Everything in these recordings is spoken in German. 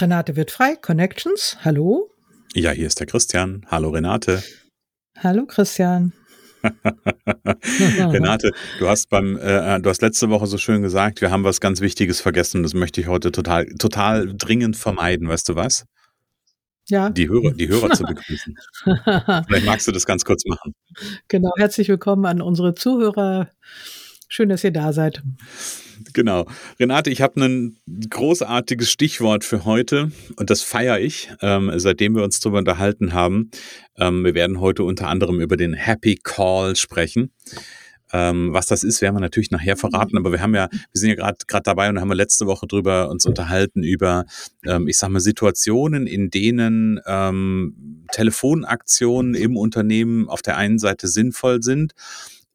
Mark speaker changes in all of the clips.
Speaker 1: Renate wird frei, Connections, hallo.
Speaker 2: Ja, hier ist der Christian. Hallo Renate.
Speaker 1: Hallo Christian.
Speaker 2: Renate, du hast beim, äh, du hast letzte Woche so schön gesagt, wir haben was ganz Wichtiges vergessen. Das möchte ich heute total, total dringend vermeiden. Weißt du was?
Speaker 1: Ja.
Speaker 2: Die Hörer, die Hörer zu begrüßen. Vielleicht magst du das ganz kurz machen.
Speaker 1: Genau. Herzlich willkommen an unsere Zuhörer. Schön, dass ihr da seid.
Speaker 2: Genau. Renate, ich habe ein großartiges Stichwort für heute und das feiere ich, ähm, seitdem wir uns darüber unterhalten haben. Ähm, wir werden heute unter anderem über den Happy Call sprechen. Ähm, was das ist, werden wir natürlich nachher verraten, aber wir haben ja, wir sind ja gerade dabei und haben wir letzte Woche drüber uns unterhalten über, ähm, ich sag mal, Situationen, in denen ähm, Telefonaktionen im Unternehmen auf der einen Seite sinnvoll sind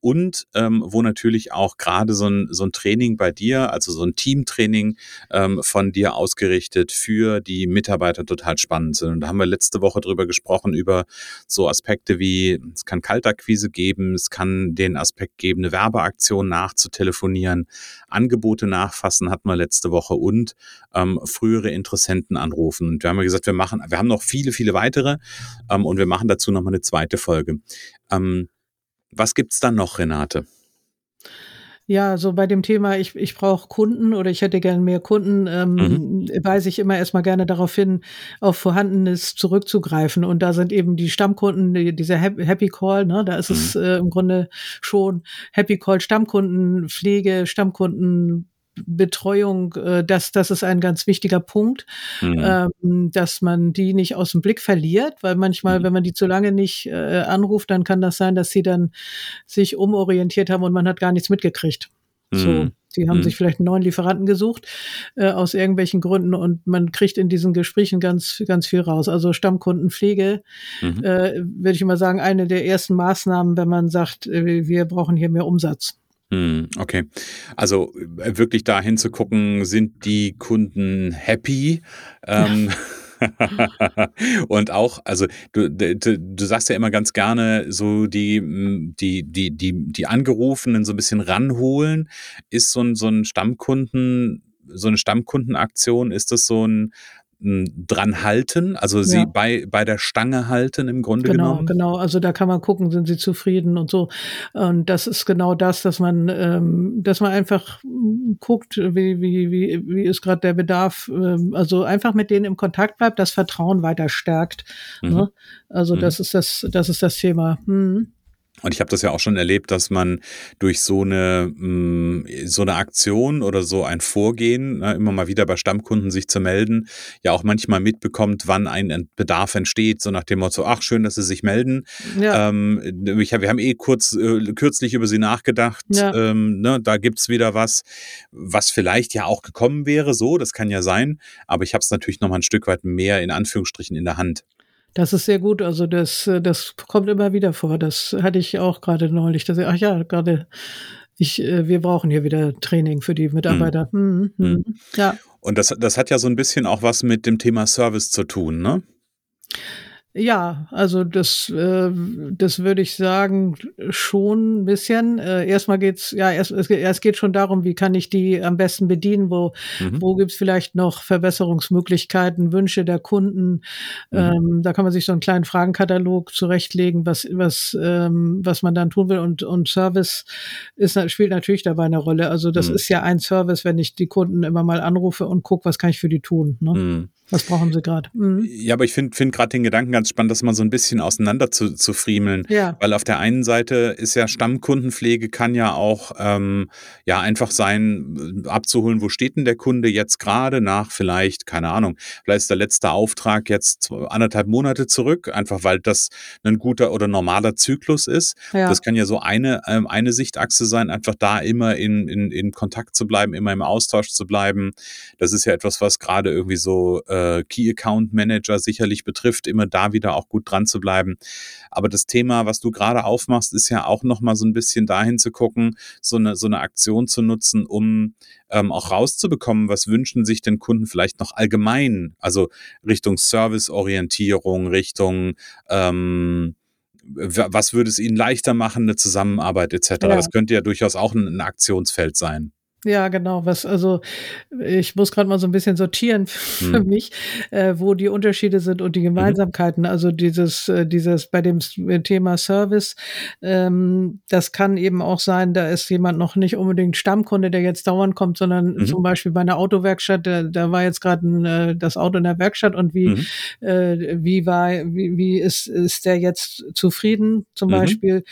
Speaker 2: und ähm, wo natürlich auch gerade so ein, so ein Training bei dir, also so ein Teamtraining ähm, von dir ausgerichtet für die Mitarbeiter total spannend sind. Und da haben wir letzte Woche drüber gesprochen, über so Aspekte wie, es kann Kaltakquise geben, es kann den Aspekt geben, eine Werbeaktion nachzutelefonieren, Angebote nachfassen hatten wir letzte Woche und ähm, frühere Interessenten anrufen. Und wir haben ja gesagt, wir machen, wir haben noch viele, viele weitere ähm, und wir machen dazu nochmal eine zweite Folge. Ähm, was gibt's dann noch, Renate?
Speaker 1: Ja, so bei dem Thema, ich, ich brauche Kunden oder ich hätte gern mehr Kunden, ähm, mhm. weise ich immer erstmal gerne darauf hin, auf Vorhandenes zurückzugreifen. Und da sind eben die Stammkunden, die, dieser Happy Call, ne, da ist mhm. es äh, im Grunde schon Happy Call, Stammkundenpflege, Stammkunden Betreuung, äh, das, das ist ein ganz wichtiger Punkt, mhm. ähm, dass man die nicht aus dem Blick verliert, weil manchmal, mhm. wenn man die zu lange nicht äh, anruft, dann kann das sein, dass sie dann sich umorientiert haben und man hat gar nichts mitgekriegt. Mhm. So, sie haben mhm. sich vielleicht einen neuen Lieferanten gesucht äh, aus irgendwelchen Gründen und man kriegt in diesen Gesprächen ganz, ganz viel raus. Also Stammkundenpflege, mhm. äh, würde ich immer sagen, eine der ersten Maßnahmen, wenn man sagt, äh, wir brauchen hier mehr Umsatz.
Speaker 2: Hm, okay. Also äh, wirklich dahin zu gucken, sind die Kunden happy? Ähm, und auch, also du, du, du sagst ja immer ganz gerne, so die, die, die, die, die Angerufenen so ein bisschen ranholen. Ist so ein, so ein Stammkunden, so eine Stammkundenaktion, ist das so ein, dran halten, also sie ja. bei, bei der Stange halten im Grunde
Speaker 1: genau,
Speaker 2: genommen.
Speaker 1: Genau, genau. Also da kann man gucken, sind sie zufrieden und so. Und das ist genau das, dass man, ähm, dass man einfach guckt, wie, wie, wie, wie ist gerade der Bedarf, ähm, also einfach mit denen im Kontakt bleibt, das Vertrauen weiter stärkt. Mhm. Ne? Also mhm. das ist das, das ist das Thema. Mhm.
Speaker 2: Und ich habe das ja auch schon erlebt, dass man durch so eine, mm, so eine Aktion oder so ein Vorgehen, ne, immer mal wieder bei Stammkunden sich zu melden, ja auch manchmal mitbekommt, wann ein Bedarf entsteht, so nach dem Motto, ach schön, dass Sie sich melden. Ja. Ähm, ich hab, wir haben eh kurz äh, kürzlich über Sie nachgedacht, ja. ähm, ne, da gibt's wieder was, was vielleicht ja auch gekommen wäre, so, das kann ja sein, aber ich habe es natürlich noch mal ein Stück weit mehr in Anführungsstrichen in der Hand.
Speaker 1: Das ist sehr gut. Also das, äh, das kommt immer wieder vor. Das hatte ich auch gerade neulich. Dass ich, ach ja, gerade ich, äh, wir brauchen hier wieder Training für die Mitarbeiter. Mhm. Mhm.
Speaker 2: Mhm. Ja. Und das, das hat ja so ein bisschen auch was mit dem Thema Service zu tun, ne?
Speaker 1: Ja, also das, äh, das würde ich sagen schon ein bisschen. Äh, erstmal geht's, ja, erst, es, es geht schon darum, wie kann ich die am besten bedienen, wo, mhm. wo gibt's vielleicht noch Verbesserungsmöglichkeiten, Wünsche der Kunden. Mhm. Ähm, da kann man sich so einen kleinen Fragenkatalog zurechtlegen, was, was, ähm, was man dann tun will. Und, und Service ist, spielt natürlich dabei eine Rolle. Also das mhm. ist ja ein Service, wenn ich die Kunden immer mal anrufe und gucke, was kann ich für die tun. Ne? Was brauchen Sie gerade? Mhm.
Speaker 2: Ja, aber ich finde find gerade den Gedanken ganz spannend, das mal so ein bisschen auseinander zu, zu friemeln.
Speaker 1: Ja.
Speaker 2: Weil auf der einen Seite ist ja Stammkundenpflege kann ja auch ähm, ja einfach sein, äh, abzuholen, wo steht denn der Kunde jetzt gerade nach vielleicht, keine Ahnung, vielleicht ist der letzte Auftrag jetzt anderthalb Monate zurück, einfach weil das ein guter oder normaler Zyklus ist.
Speaker 1: Ja.
Speaker 2: Das kann ja so eine, ähm, eine Sichtachse sein, einfach da immer in, in, in Kontakt zu bleiben, immer im Austausch zu bleiben. Das ist ja etwas, was gerade irgendwie so äh, Key Account Manager sicherlich betrifft, immer da wieder auch gut dran zu bleiben. Aber das Thema, was du gerade aufmachst, ist ja auch nochmal so ein bisschen dahin zu gucken, so eine, so eine Aktion zu nutzen, um ähm, auch rauszubekommen, was wünschen sich denn Kunden vielleicht noch allgemein, also Richtung Serviceorientierung, Richtung ähm, was würde es ihnen leichter machen, eine Zusammenarbeit etc. Ja. Das könnte ja durchaus auch ein, ein Aktionsfeld sein.
Speaker 1: Ja, genau. Was also ich muss gerade mal so ein bisschen sortieren für hm. mich, äh, wo die Unterschiede sind und die mhm. Gemeinsamkeiten. Mhm. Also dieses äh, dieses bei dem Thema Service, ähm, das kann eben auch sein, da ist jemand noch nicht unbedingt Stammkunde, der jetzt dauernd kommt, sondern mhm. zum Beispiel bei einer Autowerkstatt, da, da war jetzt gerade äh, das Auto in der Werkstatt und wie mhm. äh, wie war wie, wie ist ist der jetzt zufrieden zum mhm. Beispiel?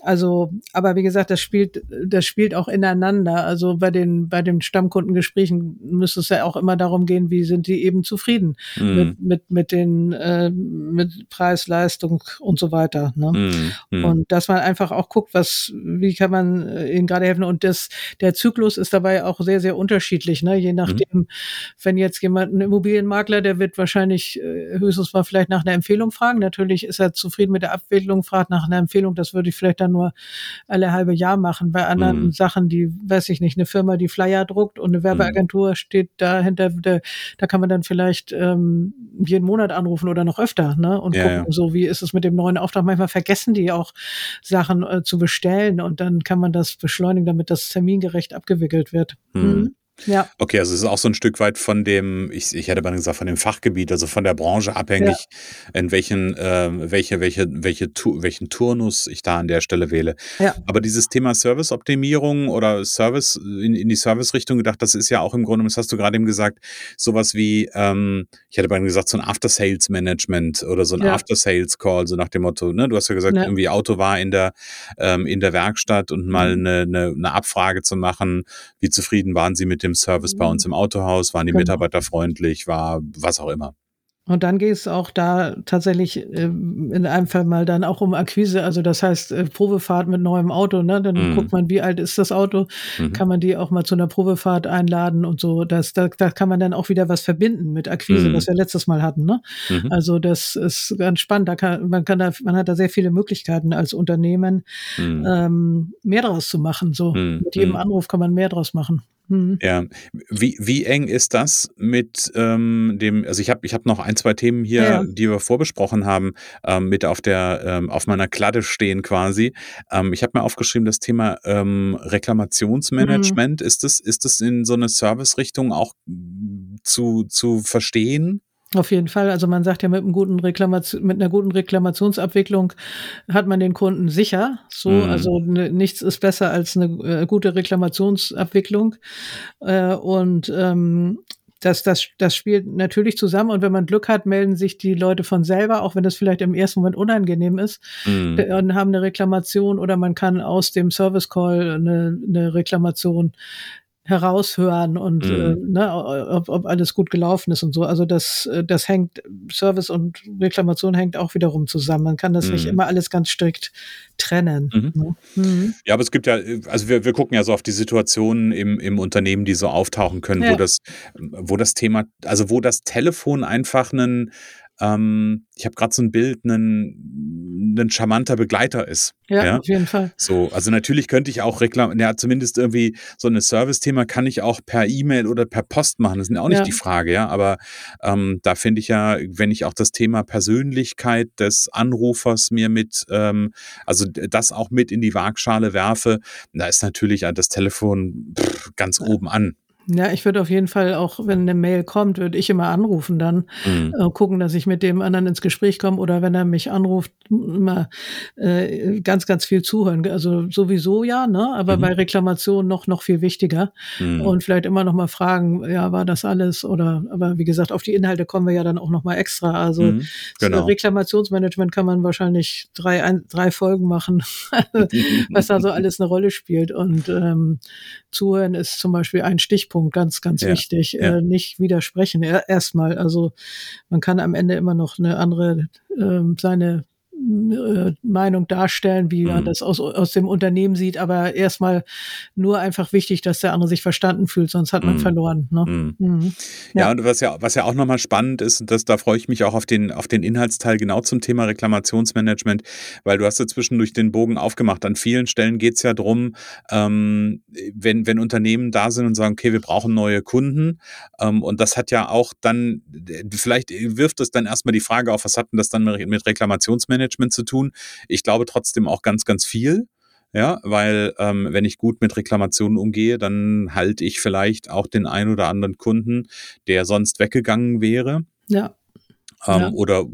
Speaker 1: Also, aber wie gesagt, das spielt das spielt auch ineinander. Also bei dem den, bei den Stammkundengesprächen müsste es ja auch immer darum gehen, wie sind die eben zufrieden mhm. mit, mit, mit den, äh, mit Preis, Leistung und so weiter. Ne? Mhm. Und dass man einfach auch guckt, was, wie kann man äh, ihnen gerade helfen. Und das, der Zyklus ist dabei auch sehr, sehr unterschiedlich, ne? Je nachdem, mhm. wenn jetzt jemand, ein Immobilienmakler, der wird wahrscheinlich äh, höchstens mal vielleicht nach einer Empfehlung fragen. Natürlich ist er zufrieden mit der Abwicklung, fragt nach einer Empfehlung. Das würde ich vielleicht dann nur alle halbe Jahr machen. Bei anderen mhm. Sachen, die, weiß ich nicht, eine Firma, die Flyer druckt und eine Werbeagentur mhm. steht dahinter, da, da kann man dann vielleicht ähm, jeden Monat anrufen oder noch öfter, ne? Und ja, gucken, ja. so wie ist es mit dem neuen Auftrag. Manchmal vergessen die auch Sachen äh, zu bestellen und dann kann man das beschleunigen, damit das termingerecht abgewickelt wird. Mhm. Ja.
Speaker 2: Okay, also es ist auch so ein Stück weit von dem, ich, ich hätte mal gesagt, von dem Fachgebiet, also von der Branche abhängig, ja. in welchen, äh, welche, welche, welche, welchen Turnus ich da an der Stelle wähle.
Speaker 1: Ja.
Speaker 2: Aber dieses Thema Serviceoptimierung oder Service in, in die Service-Richtung gedacht, das ist ja auch im Grunde, das hast du gerade eben gesagt, sowas wie, ähm, ich hätte mal gesagt, so ein After-Sales-Management oder so ein ja. After-Sales-Call, so nach dem Motto, ne? Du hast ja gesagt, ja. irgendwie Auto war in der, ähm, in der Werkstatt und mal mhm. eine, eine, eine Abfrage zu machen, wie zufrieden waren sie mit dem dem Service bei uns mhm. im Autohaus? Waren die genau. Mitarbeiter freundlich? War was auch immer?
Speaker 1: Und dann geht es auch da tatsächlich äh, in einem Fall mal dann auch um Akquise, also das heißt äh, Probefahrt mit neuem Auto, ne? Dann mhm. guckt man, wie alt ist das Auto, mhm. kann man die auch mal zu einer Probefahrt einladen und so. Das, da, da kann man dann auch wieder was verbinden mit Akquise, mhm. was wir letztes Mal hatten. Ne? Mhm. Also das ist ganz spannend. Da kann, man kann da, man hat da sehr viele Möglichkeiten als Unternehmen mhm. ähm, mehr draus zu machen. So mhm. mit jedem Anruf kann man mehr draus machen.
Speaker 2: Mhm. Ja, wie, wie eng ist das mit ähm, dem, also ich habe ich hab noch ein, zwei Themen hier, ja. die wir vorbesprochen haben, ähm, mit auf der, ähm, auf meiner Kladde stehen quasi. Ähm, ich habe mir aufgeschrieben, das Thema ähm, Reklamationsmanagement, mhm. ist das, ist das in so eine Service-Richtung auch zu, zu verstehen?
Speaker 1: Auf jeden Fall. Also man sagt ja, mit, einem guten Reklamation, mit einer guten Reklamationsabwicklung hat man den Kunden sicher. So, mhm. also ne, nichts ist besser als eine äh, gute Reklamationsabwicklung. Äh, und ähm, das, das, das spielt natürlich zusammen und wenn man Glück hat, melden sich die Leute von selber, auch wenn das vielleicht im ersten Moment unangenehm ist, mhm. und haben eine Reklamation oder man kann aus dem Service Call eine, eine Reklamation heraushören und mhm. äh, ne, ob, ob alles gut gelaufen ist und so. Also das, äh, das hängt, Service und Reklamation hängt auch wiederum zusammen. Man kann das mhm. nicht immer alles ganz strikt trennen. Mhm.
Speaker 2: Ne? Mhm. Ja, aber es gibt ja, also wir, wir gucken ja so auf die Situationen im, im Unternehmen, die so auftauchen können, ja. wo das, wo das Thema, also wo das Telefon einfach einen ähm, ich habe gerade so ein Bild, ein, ein charmanter Begleiter ist.
Speaker 1: Ja, ja, auf jeden Fall.
Speaker 2: So, also natürlich könnte ich auch Reklam, ja, zumindest irgendwie so ein Service-Thema kann ich auch per E-Mail oder per Post machen. Das ist ja auch nicht ja. die Frage, ja. Aber ähm, da finde ich ja, wenn ich auch das Thema Persönlichkeit des Anrufers mir mit, ähm, also das auch mit in die Waagschale werfe, da ist natürlich das Telefon pff, ganz oben an.
Speaker 1: Ja, ich würde auf jeden Fall auch, wenn eine Mail kommt, würde ich immer anrufen, dann mhm. äh, gucken, dass ich mit dem anderen ins Gespräch komme oder wenn er mich anruft, immer äh, ganz, ganz viel zuhören. Also sowieso ja, ne? Aber mhm. bei Reklamationen noch noch viel wichtiger mhm. und vielleicht immer noch mal fragen, ja, war das alles oder? Aber wie gesagt, auf die Inhalte kommen wir ja dann auch noch mal extra. Also mhm. genau. Reklamationsmanagement kann man wahrscheinlich drei ein, drei Folgen machen, was da so alles eine Rolle spielt und ähm, zuhören ist zum Beispiel ein Stichpunkt Punkt, ganz, ganz ja, wichtig. Ja. Äh, nicht widersprechen. Erstmal, also man kann am Ende immer noch eine andere, äh, seine äh, Meinung darstellen, wie man mhm. das aus, aus dem Unternehmen sieht, aber erstmal nur einfach wichtig, dass der andere sich verstanden fühlt, sonst hat man mhm. verloren. Ne? Mhm.
Speaker 2: mhm. Ja. ja. und was ja, was ja auch nochmal spannend ist, dass, da freue ich mich auch auf den, auf den Inhaltsteil genau zum Thema Reklamationsmanagement, weil du hast ja zwischendurch den Bogen aufgemacht. An vielen Stellen geht es ja darum, ähm, wenn, wenn Unternehmen da sind und sagen, okay, wir brauchen neue Kunden, ähm, und das hat ja auch dann, vielleicht wirft es dann erstmal die Frage auf, was hat denn das dann mit Reklamationsmanagement Management zu tun. Ich glaube trotzdem auch ganz, ganz viel. Ja, weil ähm, wenn ich gut mit Reklamationen umgehe, dann halte ich vielleicht auch den ein oder anderen Kunden, der sonst weggegangen wäre.
Speaker 1: Ja.
Speaker 2: Ähm, ja. Oder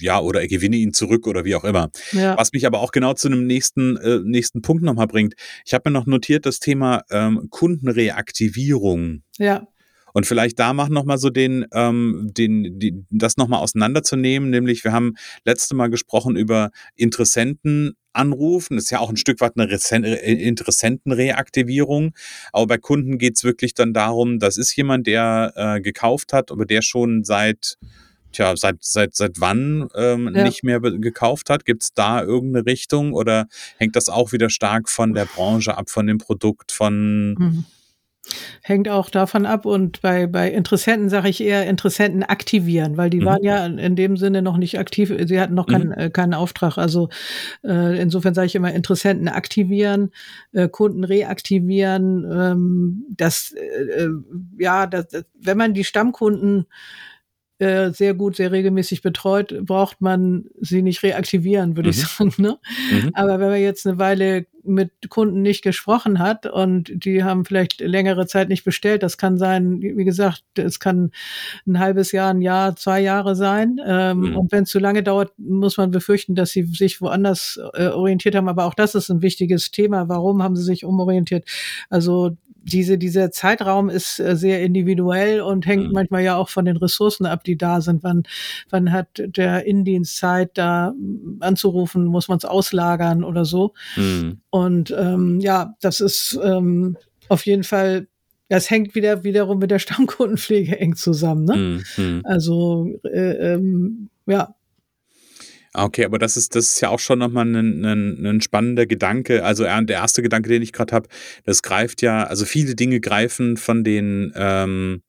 Speaker 2: ja, oder gewinne ihn zurück oder wie auch immer. Ja. Was mich aber auch genau zu einem nächsten, äh, nächsten Punkt nochmal bringt. Ich habe mir noch notiert das Thema ähm, Kundenreaktivierung.
Speaker 1: Ja.
Speaker 2: Und vielleicht da machen nochmal so den, ähm, den, die, das nochmal auseinanderzunehmen, nämlich wir haben letzte Mal gesprochen über Interessenten anrufen. Das ist ja auch ein Stück weit eine Interessentenreaktivierung. Aber bei Kunden geht es wirklich dann darum, das ist jemand, der äh, gekauft hat, aber der schon seit tja, seit, seit, seit wann ähm, ja. nicht mehr gekauft hat? Gibt es da irgendeine Richtung oder hängt das auch wieder stark von der Branche ab, von dem Produkt, von mhm.
Speaker 1: Hängt auch davon ab und bei, bei Interessenten sage ich eher Interessenten aktivieren, weil die mhm. waren ja in dem Sinne noch nicht aktiv, sie hatten noch keinen, mhm. äh, keinen Auftrag. Also äh, insofern sage ich immer Interessenten aktivieren, äh, Kunden reaktivieren. Ähm, das, äh, äh ja, das, wenn man die Stammkunden äh, sehr gut, sehr regelmäßig betreut, braucht man sie nicht reaktivieren, würde mhm. ich sagen. Ne? Mhm. Aber wenn man jetzt eine Weile mit Kunden nicht gesprochen hat und die haben vielleicht längere Zeit nicht bestellt, das kann sein, wie gesagt, es kann ein halbes Jahr, ein Jahr, zwei Jahre sein. Ähm, mhm. Und wenn es zu lange dauert, muss man befürchten, dass sie sich woanders äh, orientiert haben. Aber auch das ist ein wichtiges Thema. Warum haben sie sich umorientiert? Also diese, dieser Zeitraum ist äh, sehr individuell und hängt mhm. manchmal ja auch von den Ressourcen ab, die da sind. Wann, wann hat der Indienst Zeit, da mm, anzurufen? Muss man es auslagern oder so? Mhm. Und ähm, ja, das ist ähm, auf jeden Fall das hängt wieder wiederum mit der Stammkundenpflege eng zusammen. Ne? Mhm. Also äh, ähm, ja,
Speaker 2: okay, aber das ist, das ist ja auch schon nochmal ein, ein, ein spannender Gedanke. Also der erste Gedanke, den ich gerade habe, das greift ja, also viele Dinge greifen von den, ähm,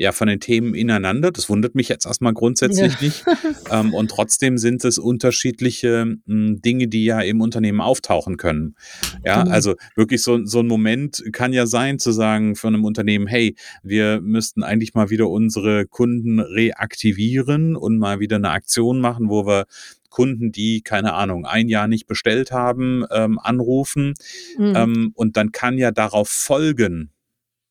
Speaker 2: ja, von den Themen ineinander. Das wundert mich jetzt erstmal grundsätzlich ja. nicht. Ähm, und trotzdem sind es unterschiedliche m, hm, Dinge, die ja im Unternehmen auftauchen können. Ja, mhm. also wirklich so, so ein Moment kann ja sein, zu sagen von einem Unternehmen, hey, wir müssten eigentlich mal wieder unsere Kunden reaktivieren und mal wieder eine Aktion machen, wo wir Kunden, die, keine Ahnung, ein Jahr nicht bestellt haben, ähm, anrufen. Mhm. Ähm, und dann kann ja darauf folgen,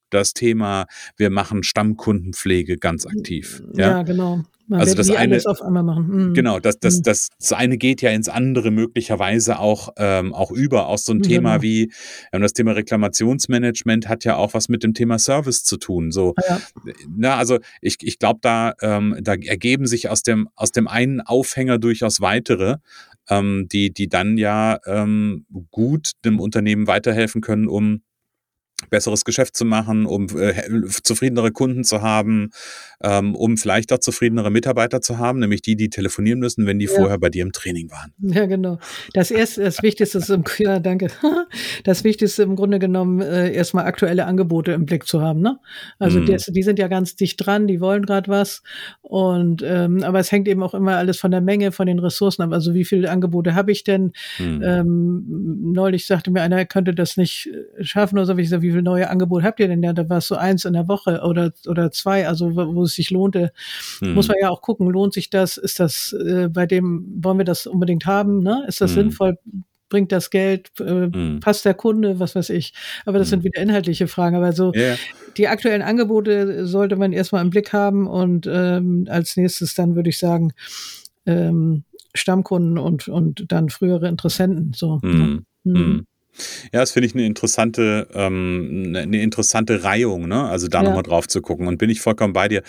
Speaker 2: das Thema, wir machen Stammkundenpflege ganz aktiv. Ja,
Speaker 1: ja genau.
Speaker 2: Man also das eine,
Speaker 1: auf einmal machen.
Speaker 2: Mhm. Genau, das, das, mhm. das, das eine geht ja ins andere möglicherweise auch, ähm, auch über. Auch so ein Thema genau. wie ähm, das Thema Reklamationsmanagement hat ja auch was mit dem Thema Service zu tun. So, ja. na, also ich, ich glaube, da, ähm, da ergeben sich aus dem, aus dem einen Aufhänger durchaus weitere, ähm, die, die dann ja ähm, gut dem Unternehmen weiterhelfen können, um besseres Geschäft zu machen, um äh, zufriedenere Kunden zu haben, ähm, um vielleicht auch zufriedenere Mitarbeiter zu haben, nämlich die, die telefonieren müssen, wenn die ja. vorher bei dir im Training waren.
Speaker 1: Ja, genau. Das erste, das Wichtigste ist im, ja, danke. Das Wichtigste im Grunde genommen äh, erstmal aktuelle Angebote im Blick zu haben. Ne? Also mm. die, die sind ja ganz dicht dran, die wollen gerade was. Und ähm, aber es hängt eben auch immer alles von der Menge, von den Ressourcen ab. Also wie viele Angebote habe ich denn? Mm. Ähm, neulich sagte mir einer, er könnte das nicht schaffen oder so. Ich gesagt, wie viele neue Angebote habt ihr denn? Ja, da war es so eins in der Woche oder, oder zwei, also wo, wo es sich lohnte. Hm. Muss man ja auch gucken, lohnt sich das? Ist das äh, bei dem, wollen wir das unbedingt haben? Ne? Ist das hm. sinnvoll? bringt das Geld, äh, mhm. passt der Kunde, was weiß ich. Aber das mhm. sind wieder inhaltliche Fragen. Aber so yeah. die aktuellen Angebote sollte man erstmal im Blick haben und ähm, als nächstes dann würde ich sagen, ähm, Stammkunden und, und dann frühere Interessenten. So.
Speaker 2: Mhm. Ja, das finde ich eine interessante, ähm, eine interessante Reihung, ne? Also da ja. nochmal drauf zu gucken. Und bin ich vollkommen bei dir.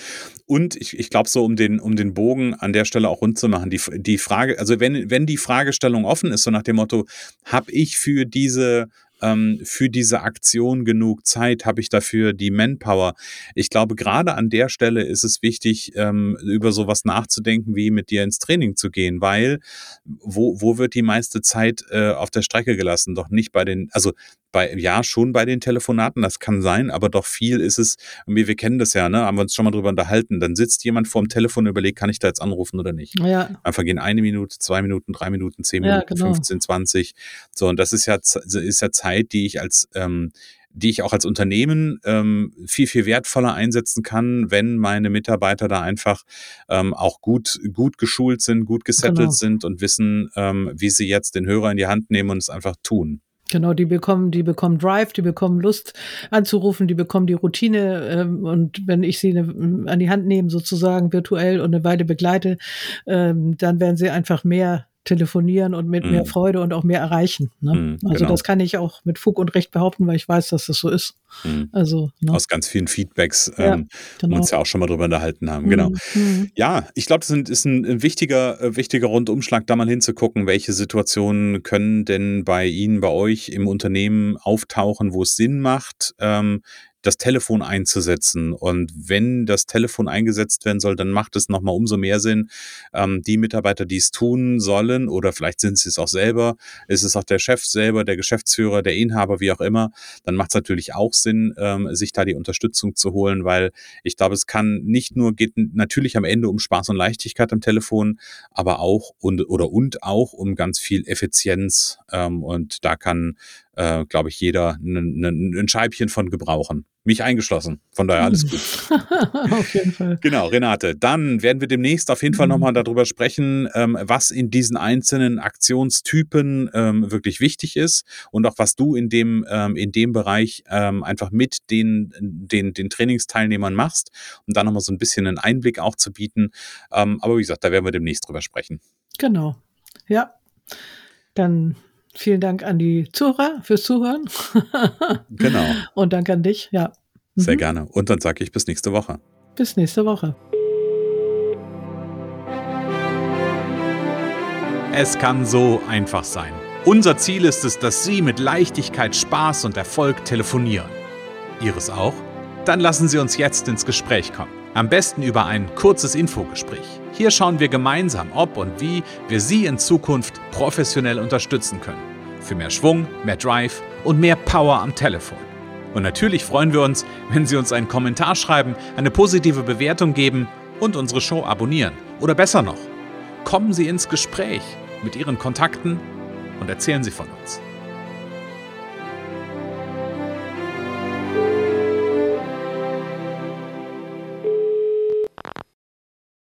Speaker 2: Und ich, ich glaube, so um den, um den Bogen an der Stelle auch rund zu machen, die, die Frage, also wenn, wenn die Fragestellung offen ist, so nach dem Motto, habe ich für diese ähm, für diese Aktion genug Zeit? Habe ich dafür die Manpower? Ich glaube, gerade an der Stelle ist es wichtig, ähm, über sowas nachzudenken, wie mit dir ins Training zu gehen, weil wo, wo wird die meiste Zeit äh, auf der Strecke gelassen? Doch nicht bei den, also bei, ja, schon bei den Telefonaten, das kann sein, aber doch viel ist es, wir, wir kennen das ja, ne, haben wir uns schon mal drüber unterhalten, dann sitzt jemand vorm Telefon und überlegt, kann ich da jetzt anrufen oder nicht? Ja. Dann vergehen eine Minute, zwei Minuten, drei Minuten, zehn Minuten, ja, genau. 15, 20. So, und das ist ja, ist ja Zeit, die ich als, ähm, die ich auch als Unternehmen ähm, viel, viel wertvoller einsetzen kann, wenn meine Mitarbeiter da einfach ähm, auch gut, gut geschult sind, gut gesettelt genau. sind und wissen, ähm, wie sie jetzt den Hörer in die Hand nehmen und es einfach tun.
Speaker 1: Genau, die bekommen, die bekommen Drive, die bekommen Lust anzurufen, die bekommen die Routine ähm, und wenn ich sie ne, an die Hand nehme, sozusagen virtuell und eine Weile begleite, ähm, dann werden sie einfach mehr telefonieren und mit mm. mehr mhm. Freude und auch mehr erreichen. Ne? Mm, also genau. das kann ich auch mit Fug und Recht behaupten, weil ich weiß, dass das so ist.
Speaker 2: Mm. Also ne? aus ganz vielen Feedbacks, ja, ähm, genau. wir uns ja auch schon mal drüber unterhalten haben. Genau. Mhm. Ja, ich glaube, das ist ein, ein wichtiger, äh, wichtiger Rundumschlag, da mal hinzugucken, welche Situationen können denn bei Ihnen, bei euch im Unternehmen auftauchen, wo es Sinn macht, ähm, das Telefon einzusetzen. Und wenn das Telefon eingesetzt werden soll, dann macht es nochmal umso mehr Sinn. Ähm, die Mitarbeiter, die es tun sollen, oder vielleicht sind sie es auch selber, ist es auch der Chef selber, der Geschäftsführer, der Inhaber, wie auch immer, dann macht es natürlich auch Sinn, ähm, sich da die Unterstützung zu holen, weil ich glaube, es kann nicht nur, geht natürlich am Ende um Spaß und Leichtigkeit am Telefon, aber auch und oder und auch um ganz viel Effizienz. Ähm, und da kann äh, glaube ich, jeder ein Scheibchen von gebrauchen. Mich eingeschlossen. Von daher alles gut. auf jeden Fall. Genau, Renate. Dann werden wir demnächst auf jeden Fall nochmal darüber sprechen, ähm, was in diesen einzelnen Aktionstypen ähm, wirklich wichtig ist und auch was du in dem, ähm, in dem Bereich ähm, einfach mit den, den, den Trainingsteilnehmern machst, um da nochmal so ein bisschen einen Einblick auch zu bieten. Ähm, aber wie gesagt, da werden wir demnächst drüber sprechen.
Speaker 1: Genau. Ja. Dann Vielen Dank an die Zuhörer fürs Zuhören. genau. Und danke an dich, ja.
Speaker 2: Mhm. Sehr gerne. Und dann sage ich bis nächste Woche.
Speaker 1: Bis nächste Woche.
Speaker 2: Es kann so einfach sein. Unser Ziel ist es, dass Sie mit Leichtigkeit, Spaß und Erfolg telefonieren. Ihres auch? Dann lassen Sie uns jetzt ins Gespräch kommen. Am besten über ein kurzes Infogespräch. Hier schauen wir gemeinsam, ob und wie wir Sie in Zukunft professionell unterstützen können. Für mehr Schwung, mehr Drive und mehr Power am Telefon. Und natürlich freuen wir uns, wenn Sie uns einen Kommentar schreiben, eine positive Bewertung geben und unsere Show abonnieren. Oder besser noch, kommen Sie ins Gespräch mit Ihren Kontakten und erzählen Sie von uns.